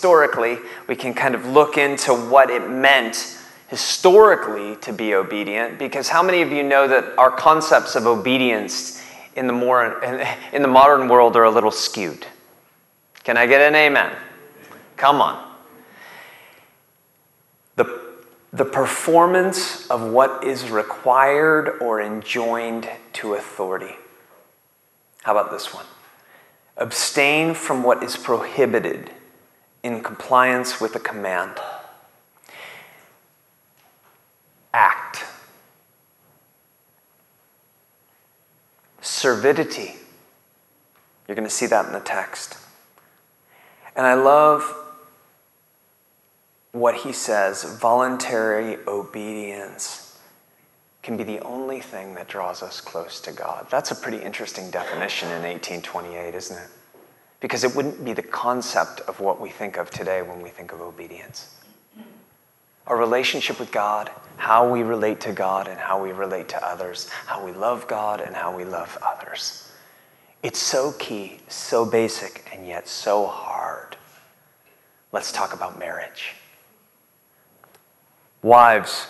historically, we can kind of look into what it meant historically to be obedient because how many of you know that our concepts of obedience in the more in the modern world are a little skewed? Can i get an amen? Come on. The, the performance of what is required or enjoined to authority. How about this one? Abstain from what is prohibited in compliance with a command act. Servidity. You're going to see that in the text. And I love what he says voluntary obedience can be the only thing that draws us close to God. That's a pretty interesting definition in 1828, isn't it? Because it wouldn't be the concept of what we think of today when we think of obedience our relationship with God, how we relate to God and how we relate to others, how we love God and how we love others. It's so key, so basic, and yet so hard. Let's talk about marriage. Wives,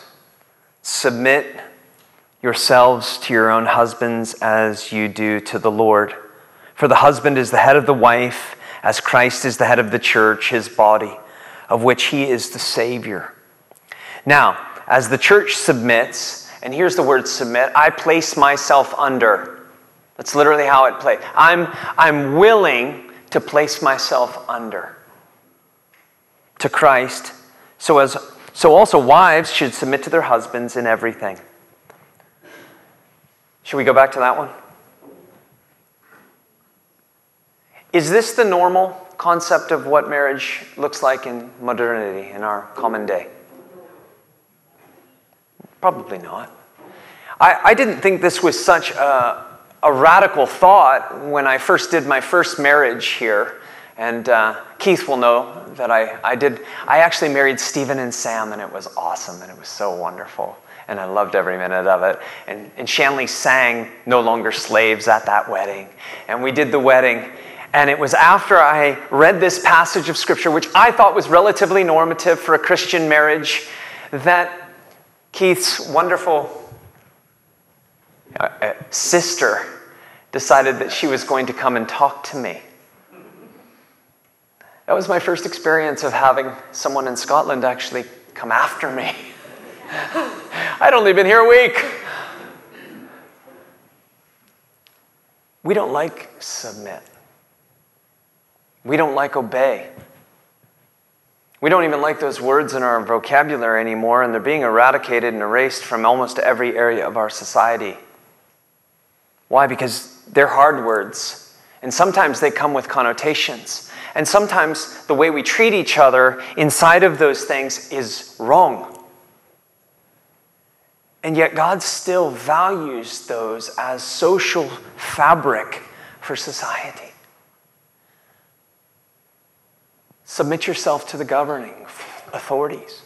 submit yourselves to your own husbands as you do to the Lord. For the husband is the head of the wife, as Christ is the head of the church, his body, of which he is the Savior. Now, as the church submits, and here's the word submit, I place myself under. That's literally how it plays. I'm, I'm willing to place myself under to Christ. So, as, so also wives should submit to their husbands in everything. Should we go back to that one? Is this the normal concept of what marriage looks like in modernity, in our common day? Probably not. I, I didn't think this was such a, a radical thought when I first did my first marriage here. And uh, Keith will know that I, I did, I actually married Stephen and Sam, and it was awesome, and it was so wonderful. And I loved every minute of it. And, and Shanley sang No Longer Slaves at that wedding. And we did the wedding. And it was after I read this passage of scripture, which I thought was relatively normative for a Christian marriage, that Keith's wonderful uh, uh, sister decided that she was going to come and talk to me. That was my first experience of having someone in Scotland actually come after me. I'd only been here a week. We don't like submit. We don't like obey. We don't even like those words in our vocabulary anymore, and they're being eradicated and erased from almost every area of our society. Why? Because they're hard words, and sometimes they come with connotations. And sometimes the way we treat each other inside of those things is wrong. And yet, God still values those as social fabric for society. Submit yourself to the governing authorities.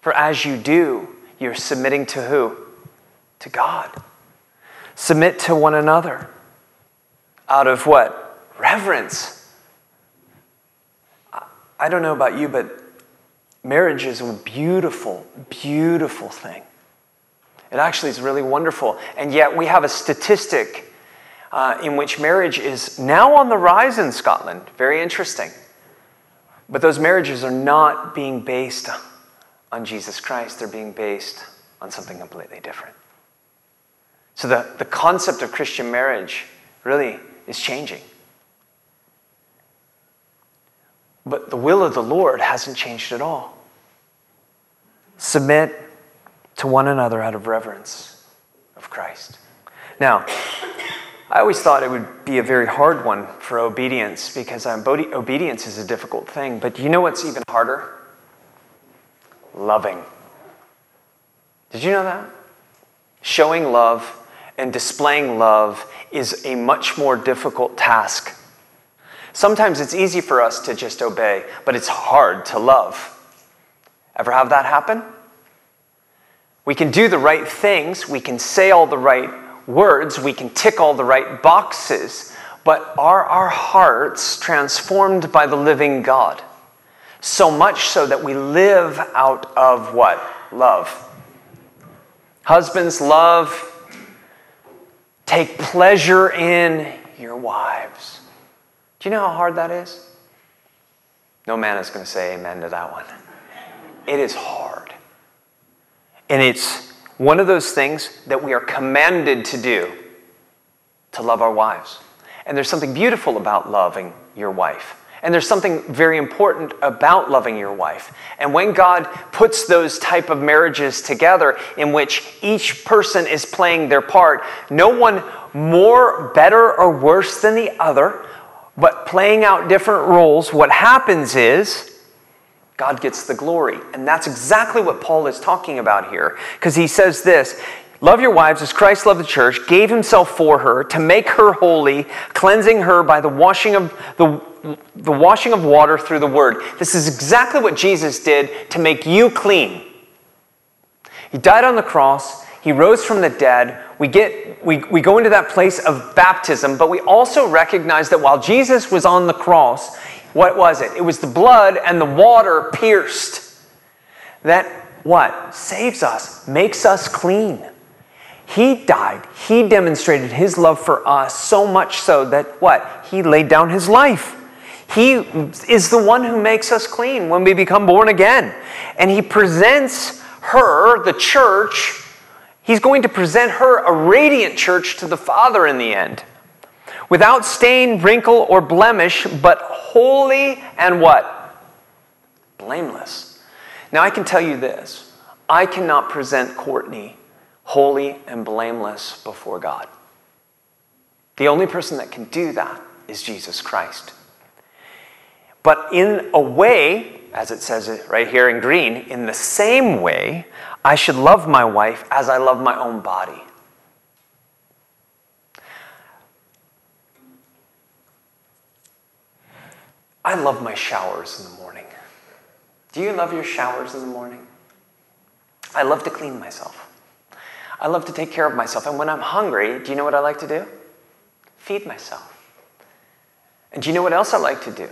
For as you do, you're submitting to who? To God. Submit to one another. Out of what? Reverence. I don't know about you, but marriage is a beautiful, beautiful thing. It actually is really wonderful. And yet, we have a statistic uh, in which marriage is now on the rise in Scotland. Very interesting. But those marriages are not being based on Jesus Christ, they're being based on something completely different. So the, the concept of Christian marriage really is changing. But the will of the Lord hasn't changed at all. Submit to one another out of reverence of Christ. Now, I always thought it would be a very hard one for obedience because um, obedience is a difficult thing. But you know what's even harder? Loving. Did you know that? Showing love and displaying love is a much more difficult task. Sometimes it's easy for us to just obey, but it's hard to love. Ever have that happen? We can do the right things, we can say all the right words, we can tick all the right boxes, but are our hearts transformed by the living God? So much so that we live out of what? Love. Husbands, love. Take pleasure in your wives. Do you know how hard that is? No man is going to say amen to that one. It is hard. And it's one of those things that we are commanded to do to love our wives. And there's something beautiful about loving your wife. And there's something very important about loving your wife. And when God puts those type of marriages together in which each person is playing their part, no one more better or worse than the other, but playing out different roles, what happens is God gets the glory. And that's exactly what Paul is talking about here. Because he says this Love your wives as Christ loved the church, gave himself for her to make her holy, cleansing her by the washing of the, the washing of water through the word. This is exactly what Jesus did to make you clean. He died on the cross, he rose from the dead. We get we, we go into that place of baptism, but we also recognize that while Jesus was on the cross, what was it? It was the blood and the water pierced. That what? Saves us, makes us clean. He died. He demonstrated his love for us so much so that what? He laid down his life. He is the one who makes us clean when we become born again. And he presents her, the church, he's going to present her a radiant church to the Father in the end. Without stain, wrinkle, or blemish, but holy and what? Blameless. Now I can tell you this I cannot present Courtney holy and blameless before God. The only person that can do that is Jesus Christ. But in a way, as it says right here in green, in the same way, I should love my wife as I love my own body. I love my showers in the morning. Do you love your showers in the morning? I love to clean myself. I love to take care of myself. And when I'm hungry, do you know what I like to do? Feed myself. And do you know what else I like to do?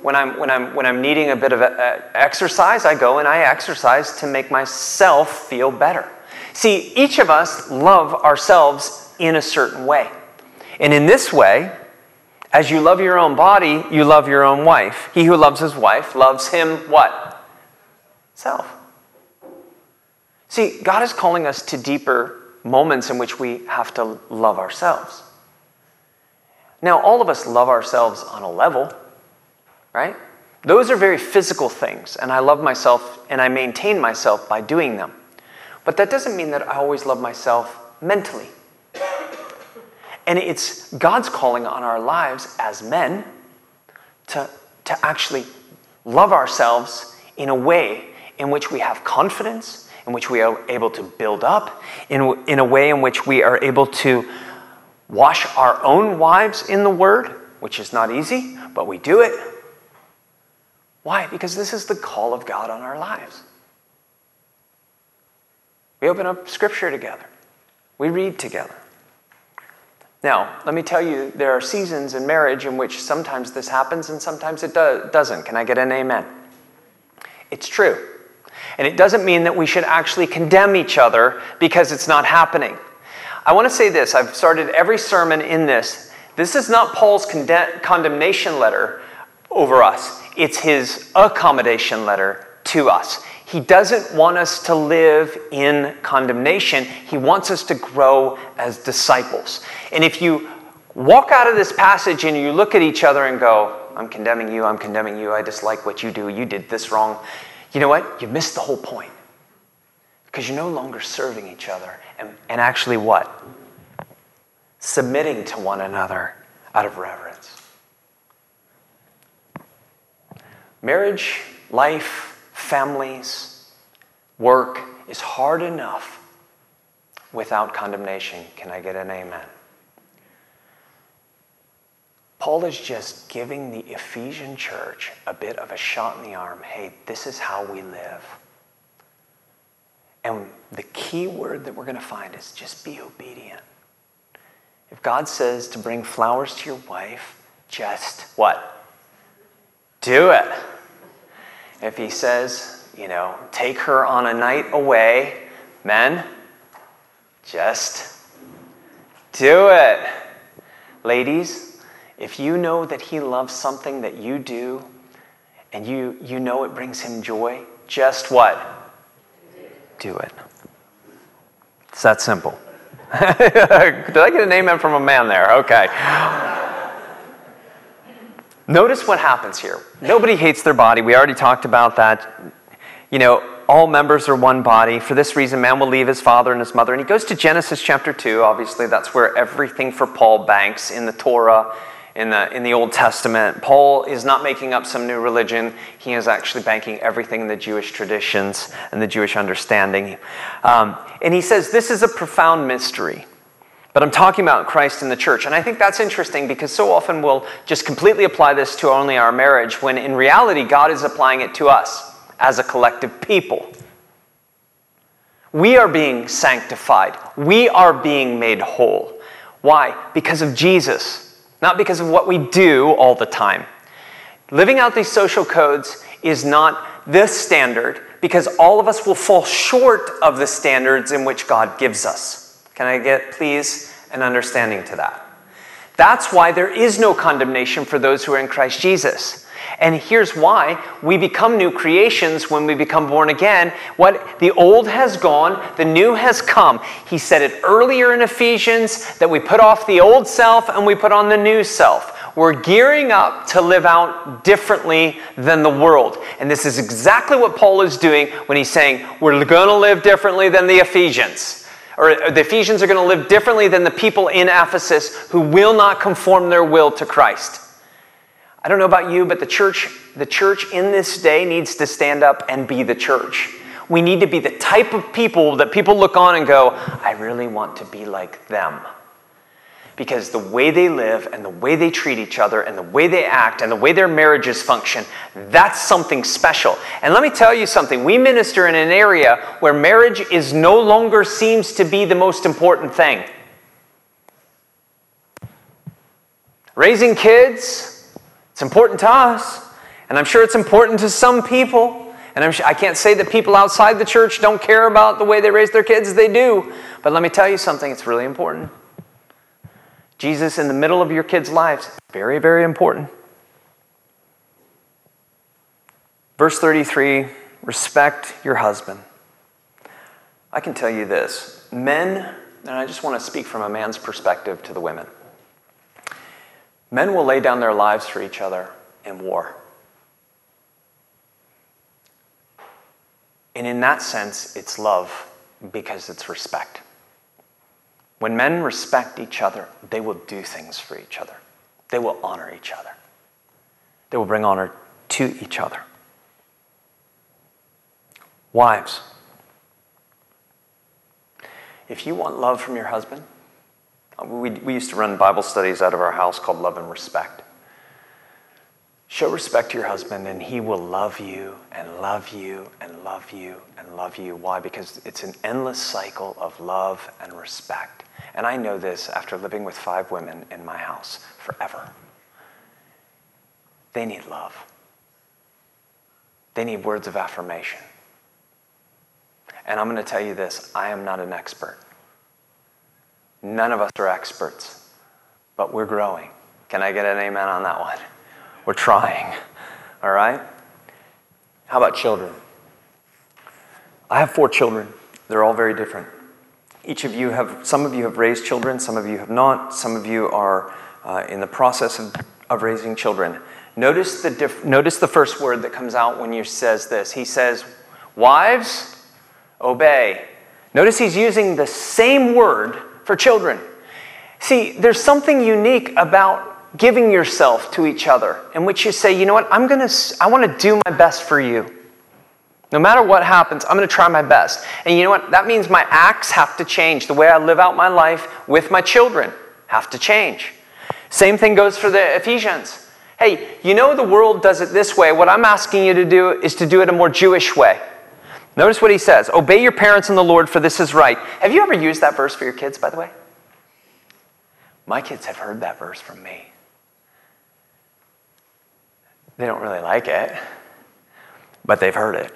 When I'm, when I'm, when I'm needing a bit of a, a exercise, I go and I exercise to make myself feel better. See, each of us love ourselves in a certain way. And in this way, as you love your own body, you love your own wife. He who loves his wife loves him what? Self. See, God is calling us to deeper moments in which we have to love ourselves. Now, all of us love ourselves on a level, right? Those are very physical things, and I love myself and I maintain myself by doing them. But that doesn't mean that I always love myself mentally. And it's God's calling on our lives as men to, to actually love ourselves in a way in which we have confidence in which we are able to build up, in, in a way in which we are able to wash our own wives in the Word, which is not easy, but we do it. Why? Because this is the call of God on our lives. We open up Scripture together, we read together. Now, let me tell you, there are seasons in marriage in which sometimes this happens and sometimes it do- doesn't. Can I get an amen? It's true. And it doesn't mean that we should actually condemn each other because it's not happening. I want to say this I've started every sermon in this. This is not Paul's condemnation letter over us, it's his accommodation letter to us. He doesn't want us to live in condemnation. He wants us to grow as disciples. And if you walk out of this passage and you look at each other and go, I'm condemning you, I'm condemning you, I dislike what you do, you did this wrong, you know what? You missed the whole point. Because you're no longer serving each other and, and actually what? Submitting to one another out of reverence. Marriage, life, families, work is hard enough without condemnation. Can I get an amen? Paul is just giving the Ephesian church a bit of a shot in the arm. Hey, this is how we live. And the key word that we're going to find is just be obedient. If God says to bring flowers to your wife, just what? Do it. If he says, you know, take her on a night away, men, just do it. Ladies, if you know that he loves something that you do and you, you know it brings him joy, just what? Do it. It's that simple. Did I get an amen from a man there? Okay. Notice what happens here. Nobody hates their body. We already talked about that. You know, all members are one body. For this reason, man will leave his father and his mother. And he goes to Genesis chapter 2. Obviously, that's where everything for Paul banks in the Torah, in the, in the Old Testament. Paul is not making up some new religion. He is actually banking everything in the Jewish traditions and the Jewish understanding. Um, and he says, This is a profound mystery. But I'm talking about Christ in the church. And I think that's interesting because so often we'll just completely apply this to only our marriage when in reality, God is applying it to us as a collective people. We are being sanctified, we are being made whole. Why? Because of Jesus, not because of what we do all the time. Living out these social codes is not the standard because all of us will fall short of the standards in which God gives us. Can I get, please, an understanding to that? That's why there is no condemnation for those who are in Christ Jesus. And here's why we become new creations when we become born again. What the old has gone, the new has come. He said it earlier in Ephesians that we put off the old self and we put on the new self. We're gearing up to live out differently than the world. And this is exactly what Paul is doing when he's saying we're going to live differently than the Ephesians. Or uh, the Ephesians are going to live differently than the people in Ephesus who will not conform their will to Christ. I don't know about you, but the church, the church in this day needs to stand up and be the church. We need to be the type of people that people look on and go, I really want to be like them. Because the way they live and the way they treat each other and the way they act and the way their marriages function, that's something special. And let me tell you something we minister in an area where marriage is no longer seems to be the most important thing. Raising kids, it's important to us, and I'm sure it's important to some people. And I'm I can't say that people outside the church don't care about the way they raise their kids, they do. But let me tell you something, it's really important. Jesus in the middle of your kids' lives, very, very important. Verse 33 respect your husband. I can tell you this men, and I just want to speak from a man's perspective to the women. Men will lay down their lives for each other in war. And in that sense, it's love because it's respect. When men respect each other, they will do things for each other. They will honor each other. They will bring honor to each other. Wives, if you want love from your husband, we, we used to run Bible studies out of our house called Love and Respect. Show respect to your husband, and he will love you and love you and love you and love you. Why? Because it's an endless cycle of love and respect. And I know this after living with five women in my house forever. They need love, they need words of affirmation. And I'm going to tell you this I am not an expert. None of us are experts, but we're growing. Can I get an amen on that one? We're trying, all right? How about children? I have four children. They're all very different. Each of you have, some of you have raised children, some of you have not, some of you are uh, in the process of, of raising children. Notice the, notice the first word that comes out when he says this. He says, Wives, obey. Notice he's using the same word for children. See, there's something unique about giving yourself to each other in which you say, you know what, I'm to, I want to do my best for you. No matter what happens, I'm going to try my best. And you know what? That means my acts have to change. The way I live out my life with my children have to change. Same thing goes for the Ephesians. Hey, you know the world does it this way. What I'm asking you to do is to do it a more Jewish way. Notice what he says Obey your parents in the Lord, for this is right. Have you ever used that verse for your kids, by the way? My kids have heard that verse from me. They don't really like it. but they've heard it.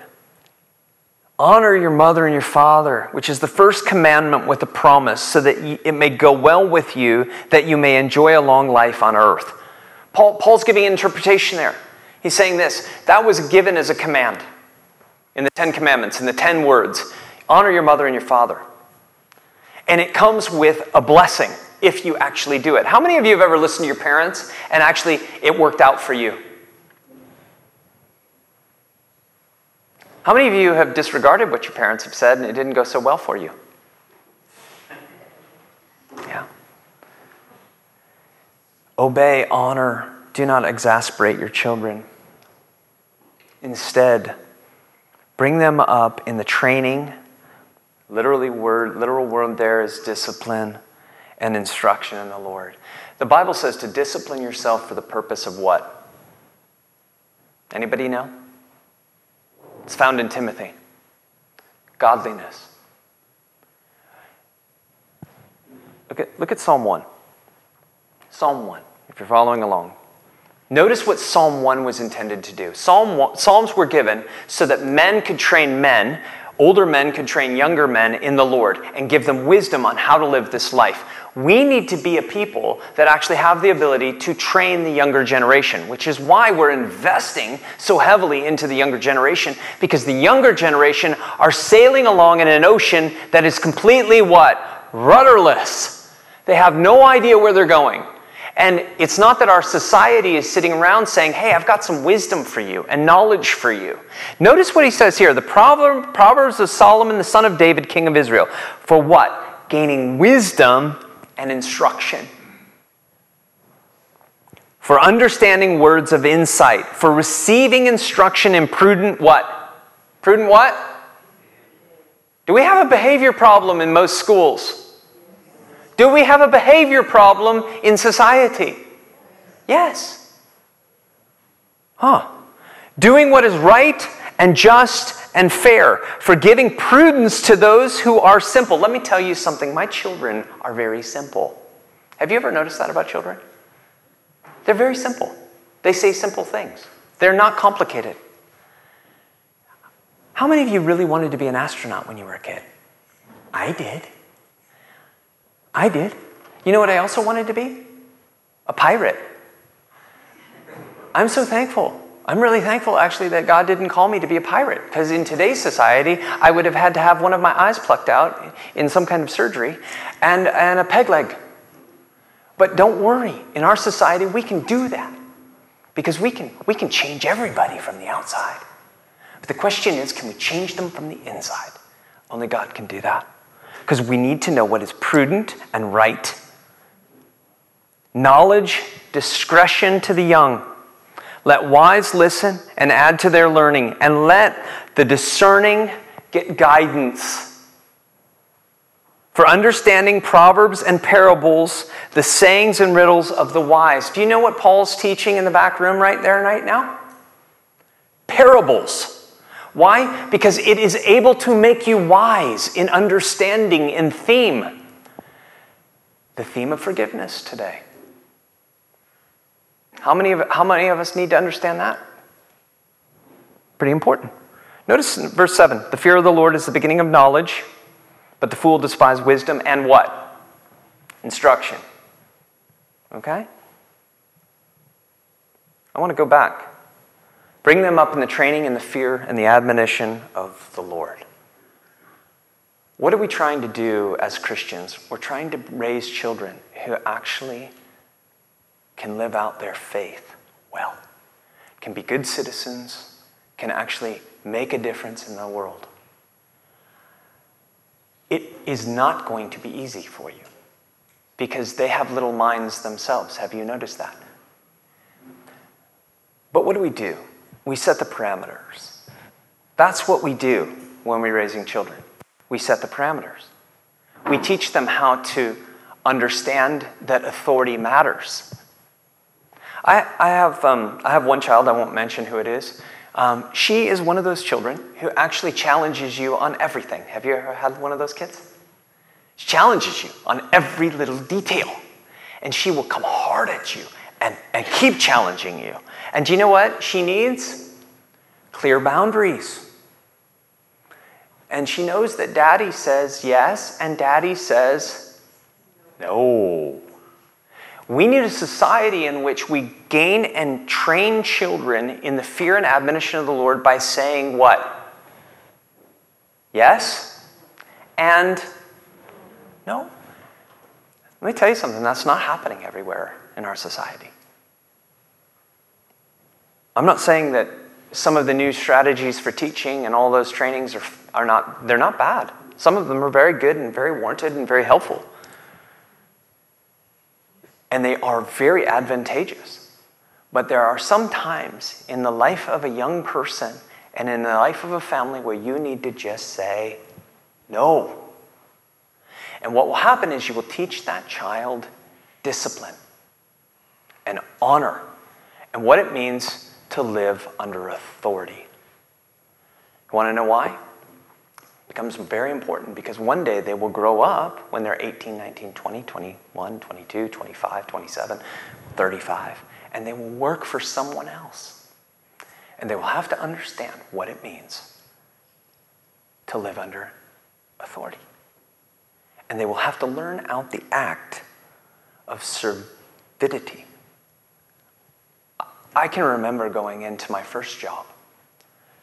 Honor your mother and your father, which is the first commandment with a promise, so that it may go well with you, that you may enjoy a long life on earth. Paul, Paul's giving an interpretation there. He's saying this that was given as a command in the Ten Commandments, in the Ten Words honor your mother and your father. And it comes with a blessing if you actually do it. How many of you have ever listened to your parents and actually it worked out for you? How many of you have disregarded what your parents have said and it didn't go so well for you? Yeah. Obey, honor, do not exasperate your children. Instead, bring them up in the training. Literally word, literal word there is discipline and instruction in the Lord. The Bible says to discipline yourself for the purpose of what? Anybody know? It's found in Timothy. Godliness. Look at, look at Psalm 1. Psalm 1, if you're following along. Notice what Psalm 1 was intended to do. Psalm 1, Psalms were given so that men could train men, older men could train younger men in the Lord and give them wisdom on how to live this life. We need to be a people that actually have the ability to train the younger generation, which is why we're investing so heavily into the younger generation, because the younger generation are sailing along in an ocean that is completely what? Rudderless. They have no idea where they're going. And it's not that our society is sitting around saying, hey, I've got some wisdom for you and knowledge for you. Notice what he says here the Proverbs of Solomon, the son of David, king of Israel. For what? Gaining wisdom and instruction. For understanding words of insight. For receiving instruction in prudent what? Prudent what? Do we have a behavior problem in most schools? Do we have a behavior problem in society? Yes. Huh. Doing what is right and just and fair, for giving prudence to those who are simple. Let me tell you something my children are very simple. Have you ever noticed that about children? They're very simple. They say simple things, they're not complicated. How many of you really wanted to be an astronaut when you were a kid? I did. I did. You know what I also wanted to be? A pirate. I'm so thankful. I'm really thankful actually that God didn't call me to be a pirate because in today's society, I would have had to have one of my eyes plucked out in some kind of surgery and, and a peg leg. But don't worry, in our society, we can do that because we can, we can change everybody from the outside. But the question is can we change them from the inside? Only God can do that because we need to know what is prudent and right. Knowledge, discretion to the young. Let wise listen and add to their learning, and let the discerning get guidance. For understanding proverbs and parables, the sayings and riddles of the wise. Do you know what Paul's teaching in the back room right there, right now? Parables. Why? Because it is able to make you wise in understanding in theme. The theme of forgiveness today. How many of, how many of us need to understand that? Pretty important. Notice verse 7 the fear of the Lord is the beginning of knowledge, but the fool despises wisdom and what? Instruction. Okay? I want to go back. Bring them up in the training and the fear and the admonition of the Lord. What are we trying to do as Christians? We're trying to raise children who actually can live out their faith well, can be good citizens, can actually make a difference in the world. It is not going to be easy for you because they have little minds themselves. Have you noticed that? But what do we do? We set the parameters. That's what we do when we're raising children. We set the parameters. We teach them how to understand that authority matters. I, I have, um, I have one child, I won't mention who it is. Um, she is one of those children who actually challenges you on everything. Have you ever had one of those kids? She challenges you on every little detail. And she will come hard at you and, and keep challenging you. And do you know what she needs? clear boundaries. And she knows that daddy says yes and daddy says no. We need a society in which we gain and train children in the fear and admonition of the Lord by saying what? Yes and no. Let me tell you something that's not happening everywhere in our society. I'm not saying that some of the new strategies for teaching and all those trainings are, are not, they're not bad. Some of them are very good and very warranted and very helpful. And they are very advantageous. But there are some times in the life of a young person and in the life of a family where you need to just say no. And what will happen is you will teach that child discipline and honor and what it means to live under authority. You want to know why? It becomes very important because one day they will grow up when they're 18, 19, 20, 21, 22, 25, 27, 35, and they will work for someone else. And they will have to understand what it means to live under authority. And they will have to learn out the act of servidity. I can remember going into my first job.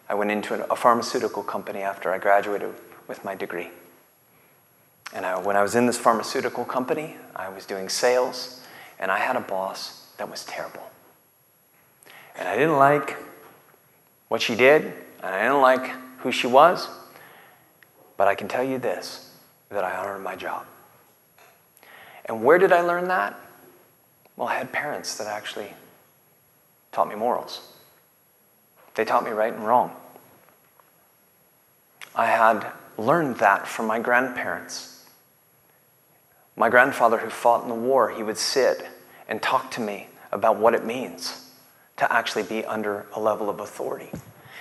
I went into a pharmaceutical company after I graduated with my degree. And I, when I was in this pharmaceutical company, I was doing sales, and I had a boss that was terrible. And I didn't like what she did, and I didn't like who she was, but I can tell you this that I honored my job. And where did I learn that? Well, I had parents that actually taught me morals. They taught me right and wrong. I had learned that from my grandparents. My grandfather, who fought in the war, he would sit and talk to me about what it means to actually be under a level of authority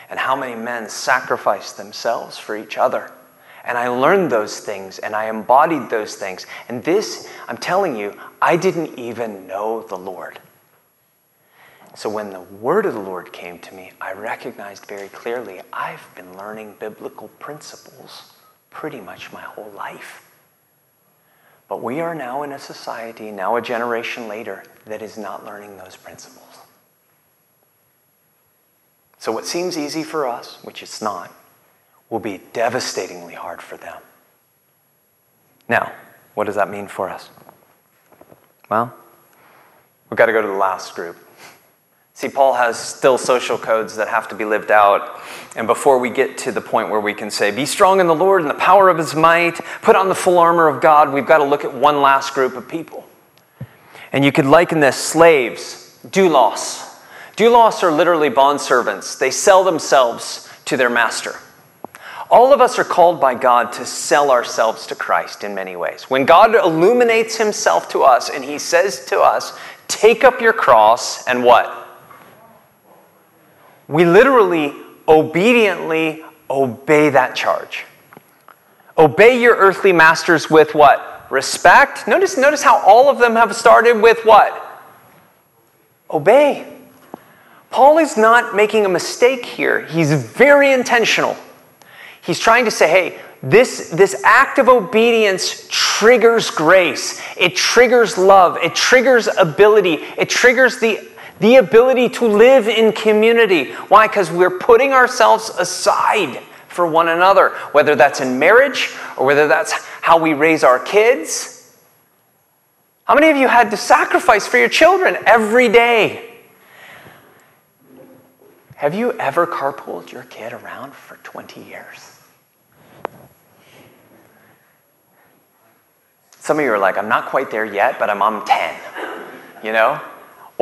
and how many men sacrificed themselves for each other. And I learned those things and I embodied those things. And this, I'm telling you, I didn't even know the Lord. So when the word of the Lord came to me, I recognized very clearly I've been learning biblical principles pretty much my whole life. But we are now in a society, now a generation later, that is not learning those principles. So what seems easy for us, which it's not, will be devastatingly hard for them. Now, what does that mean for us? Well, we've got to go to the last group. See, Paul has still social codes that have to be lived out. And before we get to the point where we can say, be strong in the Lord and the power of his might, put on the full armor of God, we've got to look at one last group of people. And you could liken this slaves, doulos. Doulos are literally bondservants, they sell themselves to their master. All of us are called by God to sell ourselves to Christ in many ways. When God illuminates himself to us and he says to us, take up your cross and what? We literally obediently obey that charge. Obey your earthly masters with what? Respect. Notice, notice how all of them have started with what? Obey. Paul is not making a mistake here. He's very intentional. He's trying to say, hey, this, this act of obedience triggers grace. It triggers love. It triggers ability. It triggers the the ability to live in community. Why? Because we're putting ourselves aside for one another, whether that's in marriage or whether that's how we raise our kids. How many of you had to sacrifice for your children every day? Have you ever carpooled your kid around for 20 years? Some of you are like, I'm not quite there yet, but I'm on 10. You know?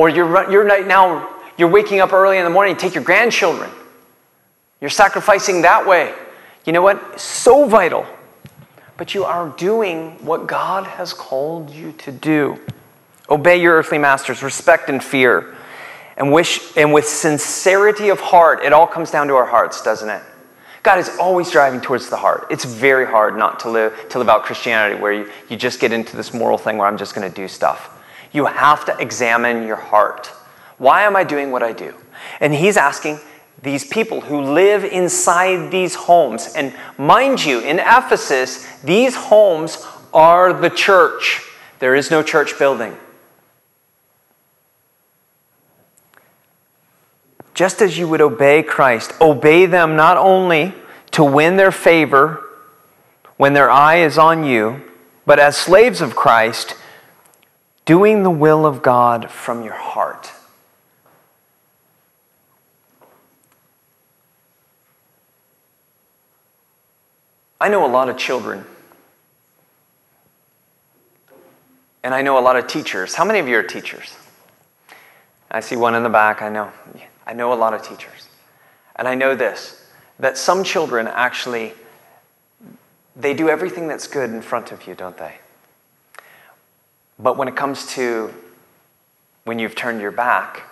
Or you're, you're right now, you're waking up early in the morning, take your grandchildren. You're sacrificing that way. You know what? So vital. But you are doing what God has called you to do. Obey your earthly masters, respect and fear. And, wish, and with sincerity of heart, it all comes down to our hearts, doesn't it? God is always driving towards the heart. It's very hard not to live, to live out Christianity where you, you just get into this moral thing where I'm just going to do stuff. You have to examine your heart. Why am I doing what I do? And he's asking, these people who live inside these homes. And mind you, in Ephesus, these homes are the church. There is no church building. Just as you would obey Christ, obey them not only to win their favor when their eye is on you, but as slaves of Christ, doing the will of God from your heart. I know a lot of children. And I know a lot of teachers. How many of you are teachers? I see one in the back. I know. I know a lot of teachers. And I know this that some children actually they do everything that's good in front of you, don't they? But when it comes to when you've turned your back,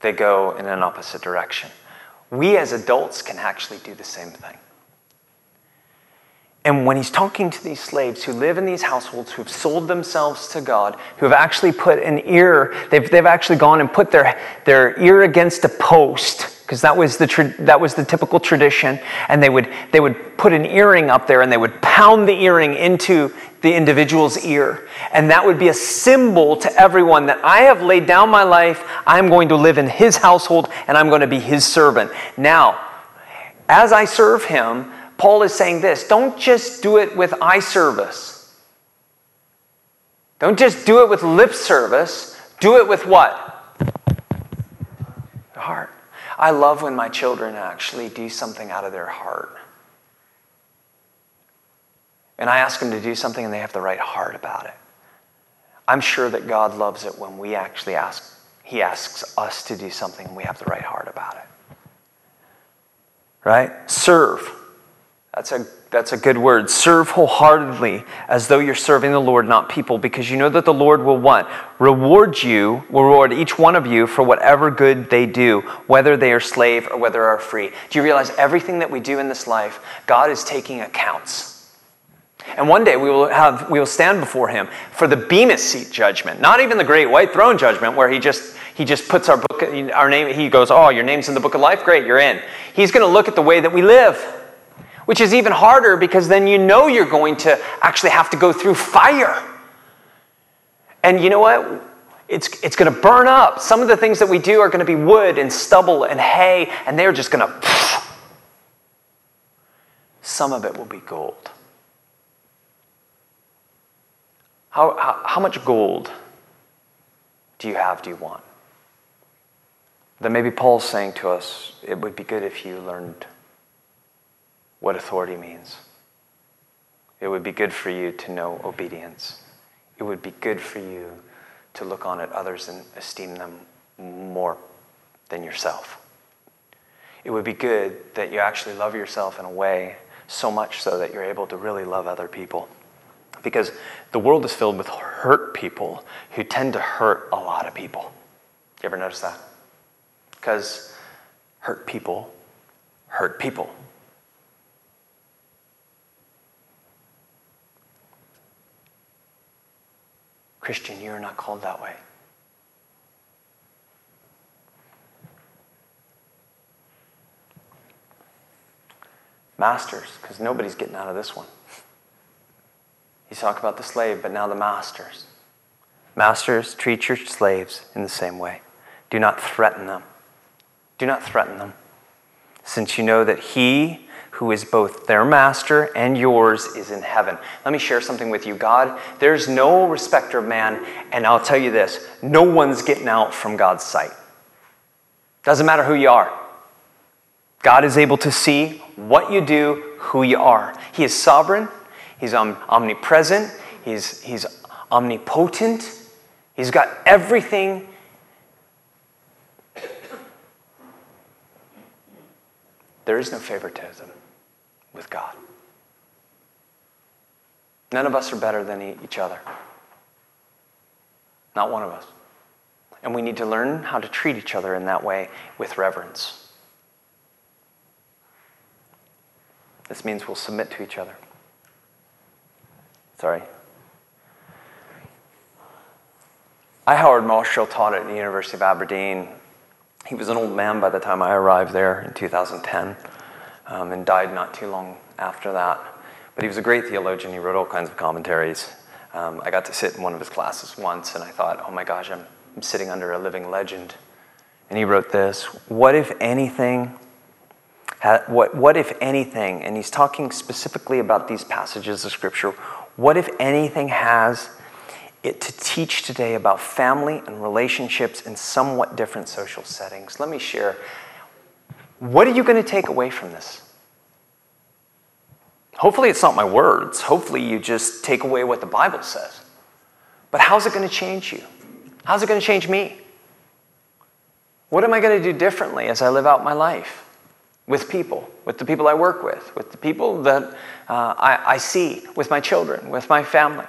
they go in an opposite direction. We as adults can actually do the same thing. And when he's talking to these slaves who live in these households, who've sold themselves to God, who have actually put an ear, they've, they've actually gone and put their, their ear against a post, because that, was the that was the typical tradition, and they would, they would put an earring up there and they would pound the earring into the individual's ear. And that would be a symbol to everyone that I have laid down my life, I'm going to live in his household, and I'm going to be his servant. Now, as I serve him, Paul is saying this don't just do it with eye service. Don't just do it with lip service. Do it with what? The heart. I love when my children actually do something out of their heart. And I ask them to do something and they have the right heart about it. I'm sure that God loves it when we actually ask, He asks us to do something and we have the right heart about it. Right? Serve. That's a, that's a good word. Serve wholeheartedly as though you're serving the Lord, not people, because you know that the Lord will what? Reward you, will reward each one of you for whatever good they do, whether they are slave or whether they are free. Do you realize everything that we do in this life, God is taking accounts? And one day we will have we will stand before him for the Bema seat judgment, not even the great white throne judgment where he just he just puts our book our name he goes, "Oh, your name's in the book of life. Great, you're in." He's going to look at the way that we live which is even harder because then you know you're going to actually have to go through fire. And you know what? It's, it's going to burn up. Some of the things that we do are going to be wood and stubble and hay, and they're just going to. Some of it will be gold. How, how, how much gold do you have, do you want? Then maybe Paul's saying to us, it would be good if you learned what authority means. It would be good for you to know obedience. It would be good for you to look on at others and esteem them more than yourself. It would be good that you actually love yourself in a way so much so that you're able to really love other people. Because the world is filled with hurt people who tend to hurt a lot of people. You ever notice that? Because hurt people hurt people. Christian, you are not called that way. Masters, because nobody's getting out of this one. You talk about the slave, but now the masters. Masters, treat your slaves in the same way. Do not threaten them. Do not threaten them, since you know that he who is both their master and yours, is in heaven. Let me share something with you. God, there's no respecter of man, and I'll tell you this no one's getting out from God's sight. Doesn't matter who you are. God is able to see what you do, who you are. He is sovereign, He's omnipresent, He's, he's omnipotent, He's got everything there is no favoritism with God. None of us are better than each other. Not one of us. And we need to learn how to treat each other in that way with reverence. This means we'll submit to each other. Sorry. I, Howard Marshall, taught at the University of Aberdeen He was an old man by the time I arrived there in 2010 um, and died not too long after that. But he was a great theologian. He wrote all kinds of commentaries. Um, I got to sit in one of his classes once, and I thought, oh my gosh, I'm, I'm sitting under a living legend. And he wrote this What if anything, what, what if anything, and he's talking specifically about these passages of Scripture, what if anything has it to teach today about family and relationships in somewhat different social settings? Let me share. What are you going to take away from this? Hopefully, it's not my words. Hopefully, you just take away what the Bible says. But how's it going to change you? How's it going to change me? What am I going to do differently as I live out my life with people, with the people I work with, with the people that uh, I, I see, with my children, with my family?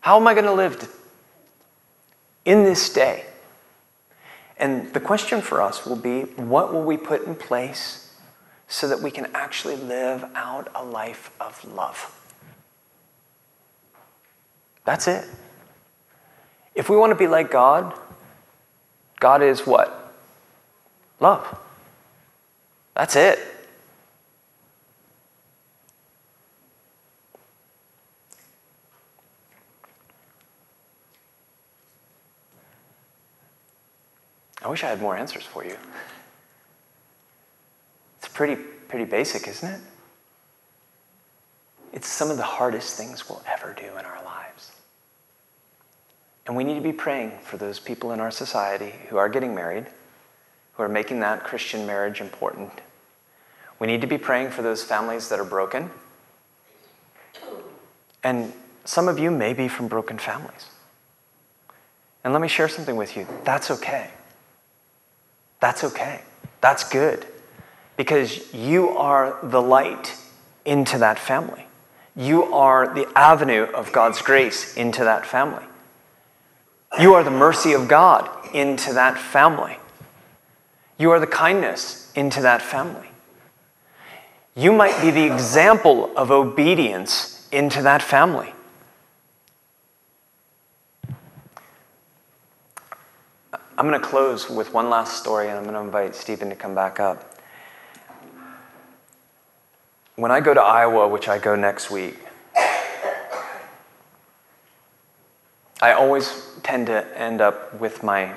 How am I going to live in this day? And the question for us will be what will we put in place so that we can actually live out a life of love. That's it. If we want to be like God, God is what? Love. That's it. I wish I had more answers for you It's pretty, pretty basic, isn't it? It's some of the hardest things we'll ever do in our lives. And we need to be praying for those people in our society who are getting married, who are making that Christian marriage important. We need to be praying for those families that are broken. And some of you may be from broken families. And let me share something with you. That's okay. That's okay. That's good because you are the light into that family. You are the avenue of God's grace into that family. You are the mercy of God into that family. You are the kindness into that family. You might be the example of obedience into that family. I'm going to close with one last story, and I'm going to invite Stephen to come back up when I go to Iowa, which I go next week, I always tend to end up with my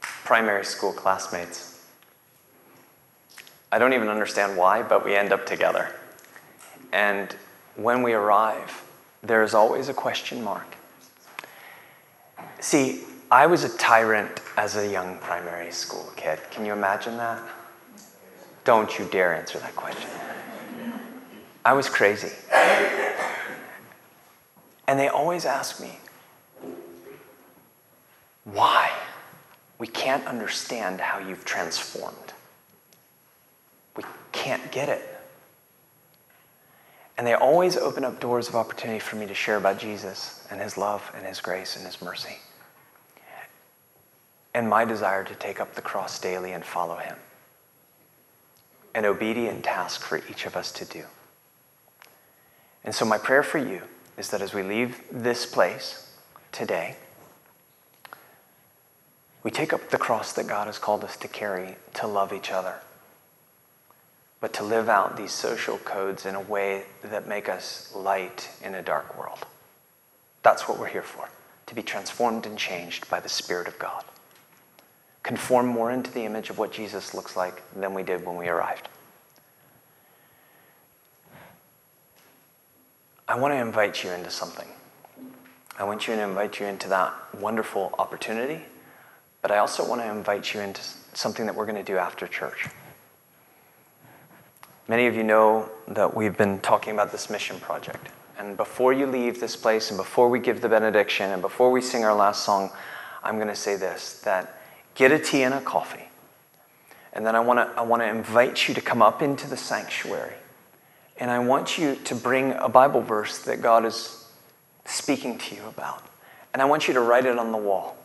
primary school classmates. I don't even understand why, but we end up together. And when we arrive, there is always a question mark. See, I was a tyrant as a young primary school kid. Can you imagine that? Don't you dare answer that question. I was crazy. And they always ask me, why? We can't understand how you've transformed. Can't get it. And they always open up doors of opportunity for me to share about Jesus and his love and his grace and his mercy. And my desire to take up the cross daily and follow him. An obedient task for each of us to do. And so, my prayer for you is that as we leave this place today, we take up the cross that God has called us to carry to love each other, but to live out these social codes in a way that make us light in a dark world. That's what we're here for, to be transformed and changed by the Spirit of God. Conform more into the image of what Jesus looks like than we did when we arrived. I want to invite you into something. I want you to invite you into that wonderful opportunity, but I also want to invite you into something that we're going to do after church. Many of you know that we've been talking about this mission project. And before you leave this place, and before we give the benediction, and before we sing our last song, I'm going to say this that get a tea and a coffee. And then I want to, I want to invite you to come up into the sanctuary. And I want you to bring a Bible verse that God is speaking to you about. And I want you to write it on the wall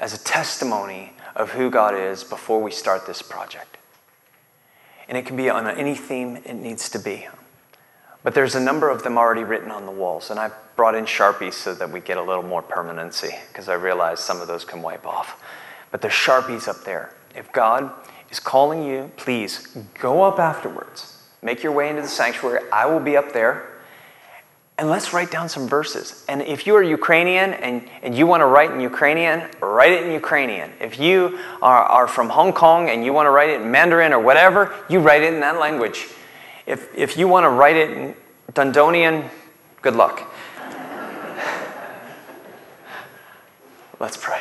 as a testimony of who God is before we start this project. And it can be on any theme it needs to be. But there's a number of them already written on the walls. And I brought in Sharpies so that we get a little more permanency because I realize some of those can wipe off. but the Sharpies up there. If God is calling you, please go up afterwards. Make your way into the sanctuary. I will be up there. And let's write down some verses. And if you are Ukrainian and, and you want to write in Ukrainian, write it in Ukrainian. If you are, are from Hong Kong and you want to write it in Mandarin or whatever, you write it in that language. If, if you want to write it in Dundonian, good luck. Let's pray.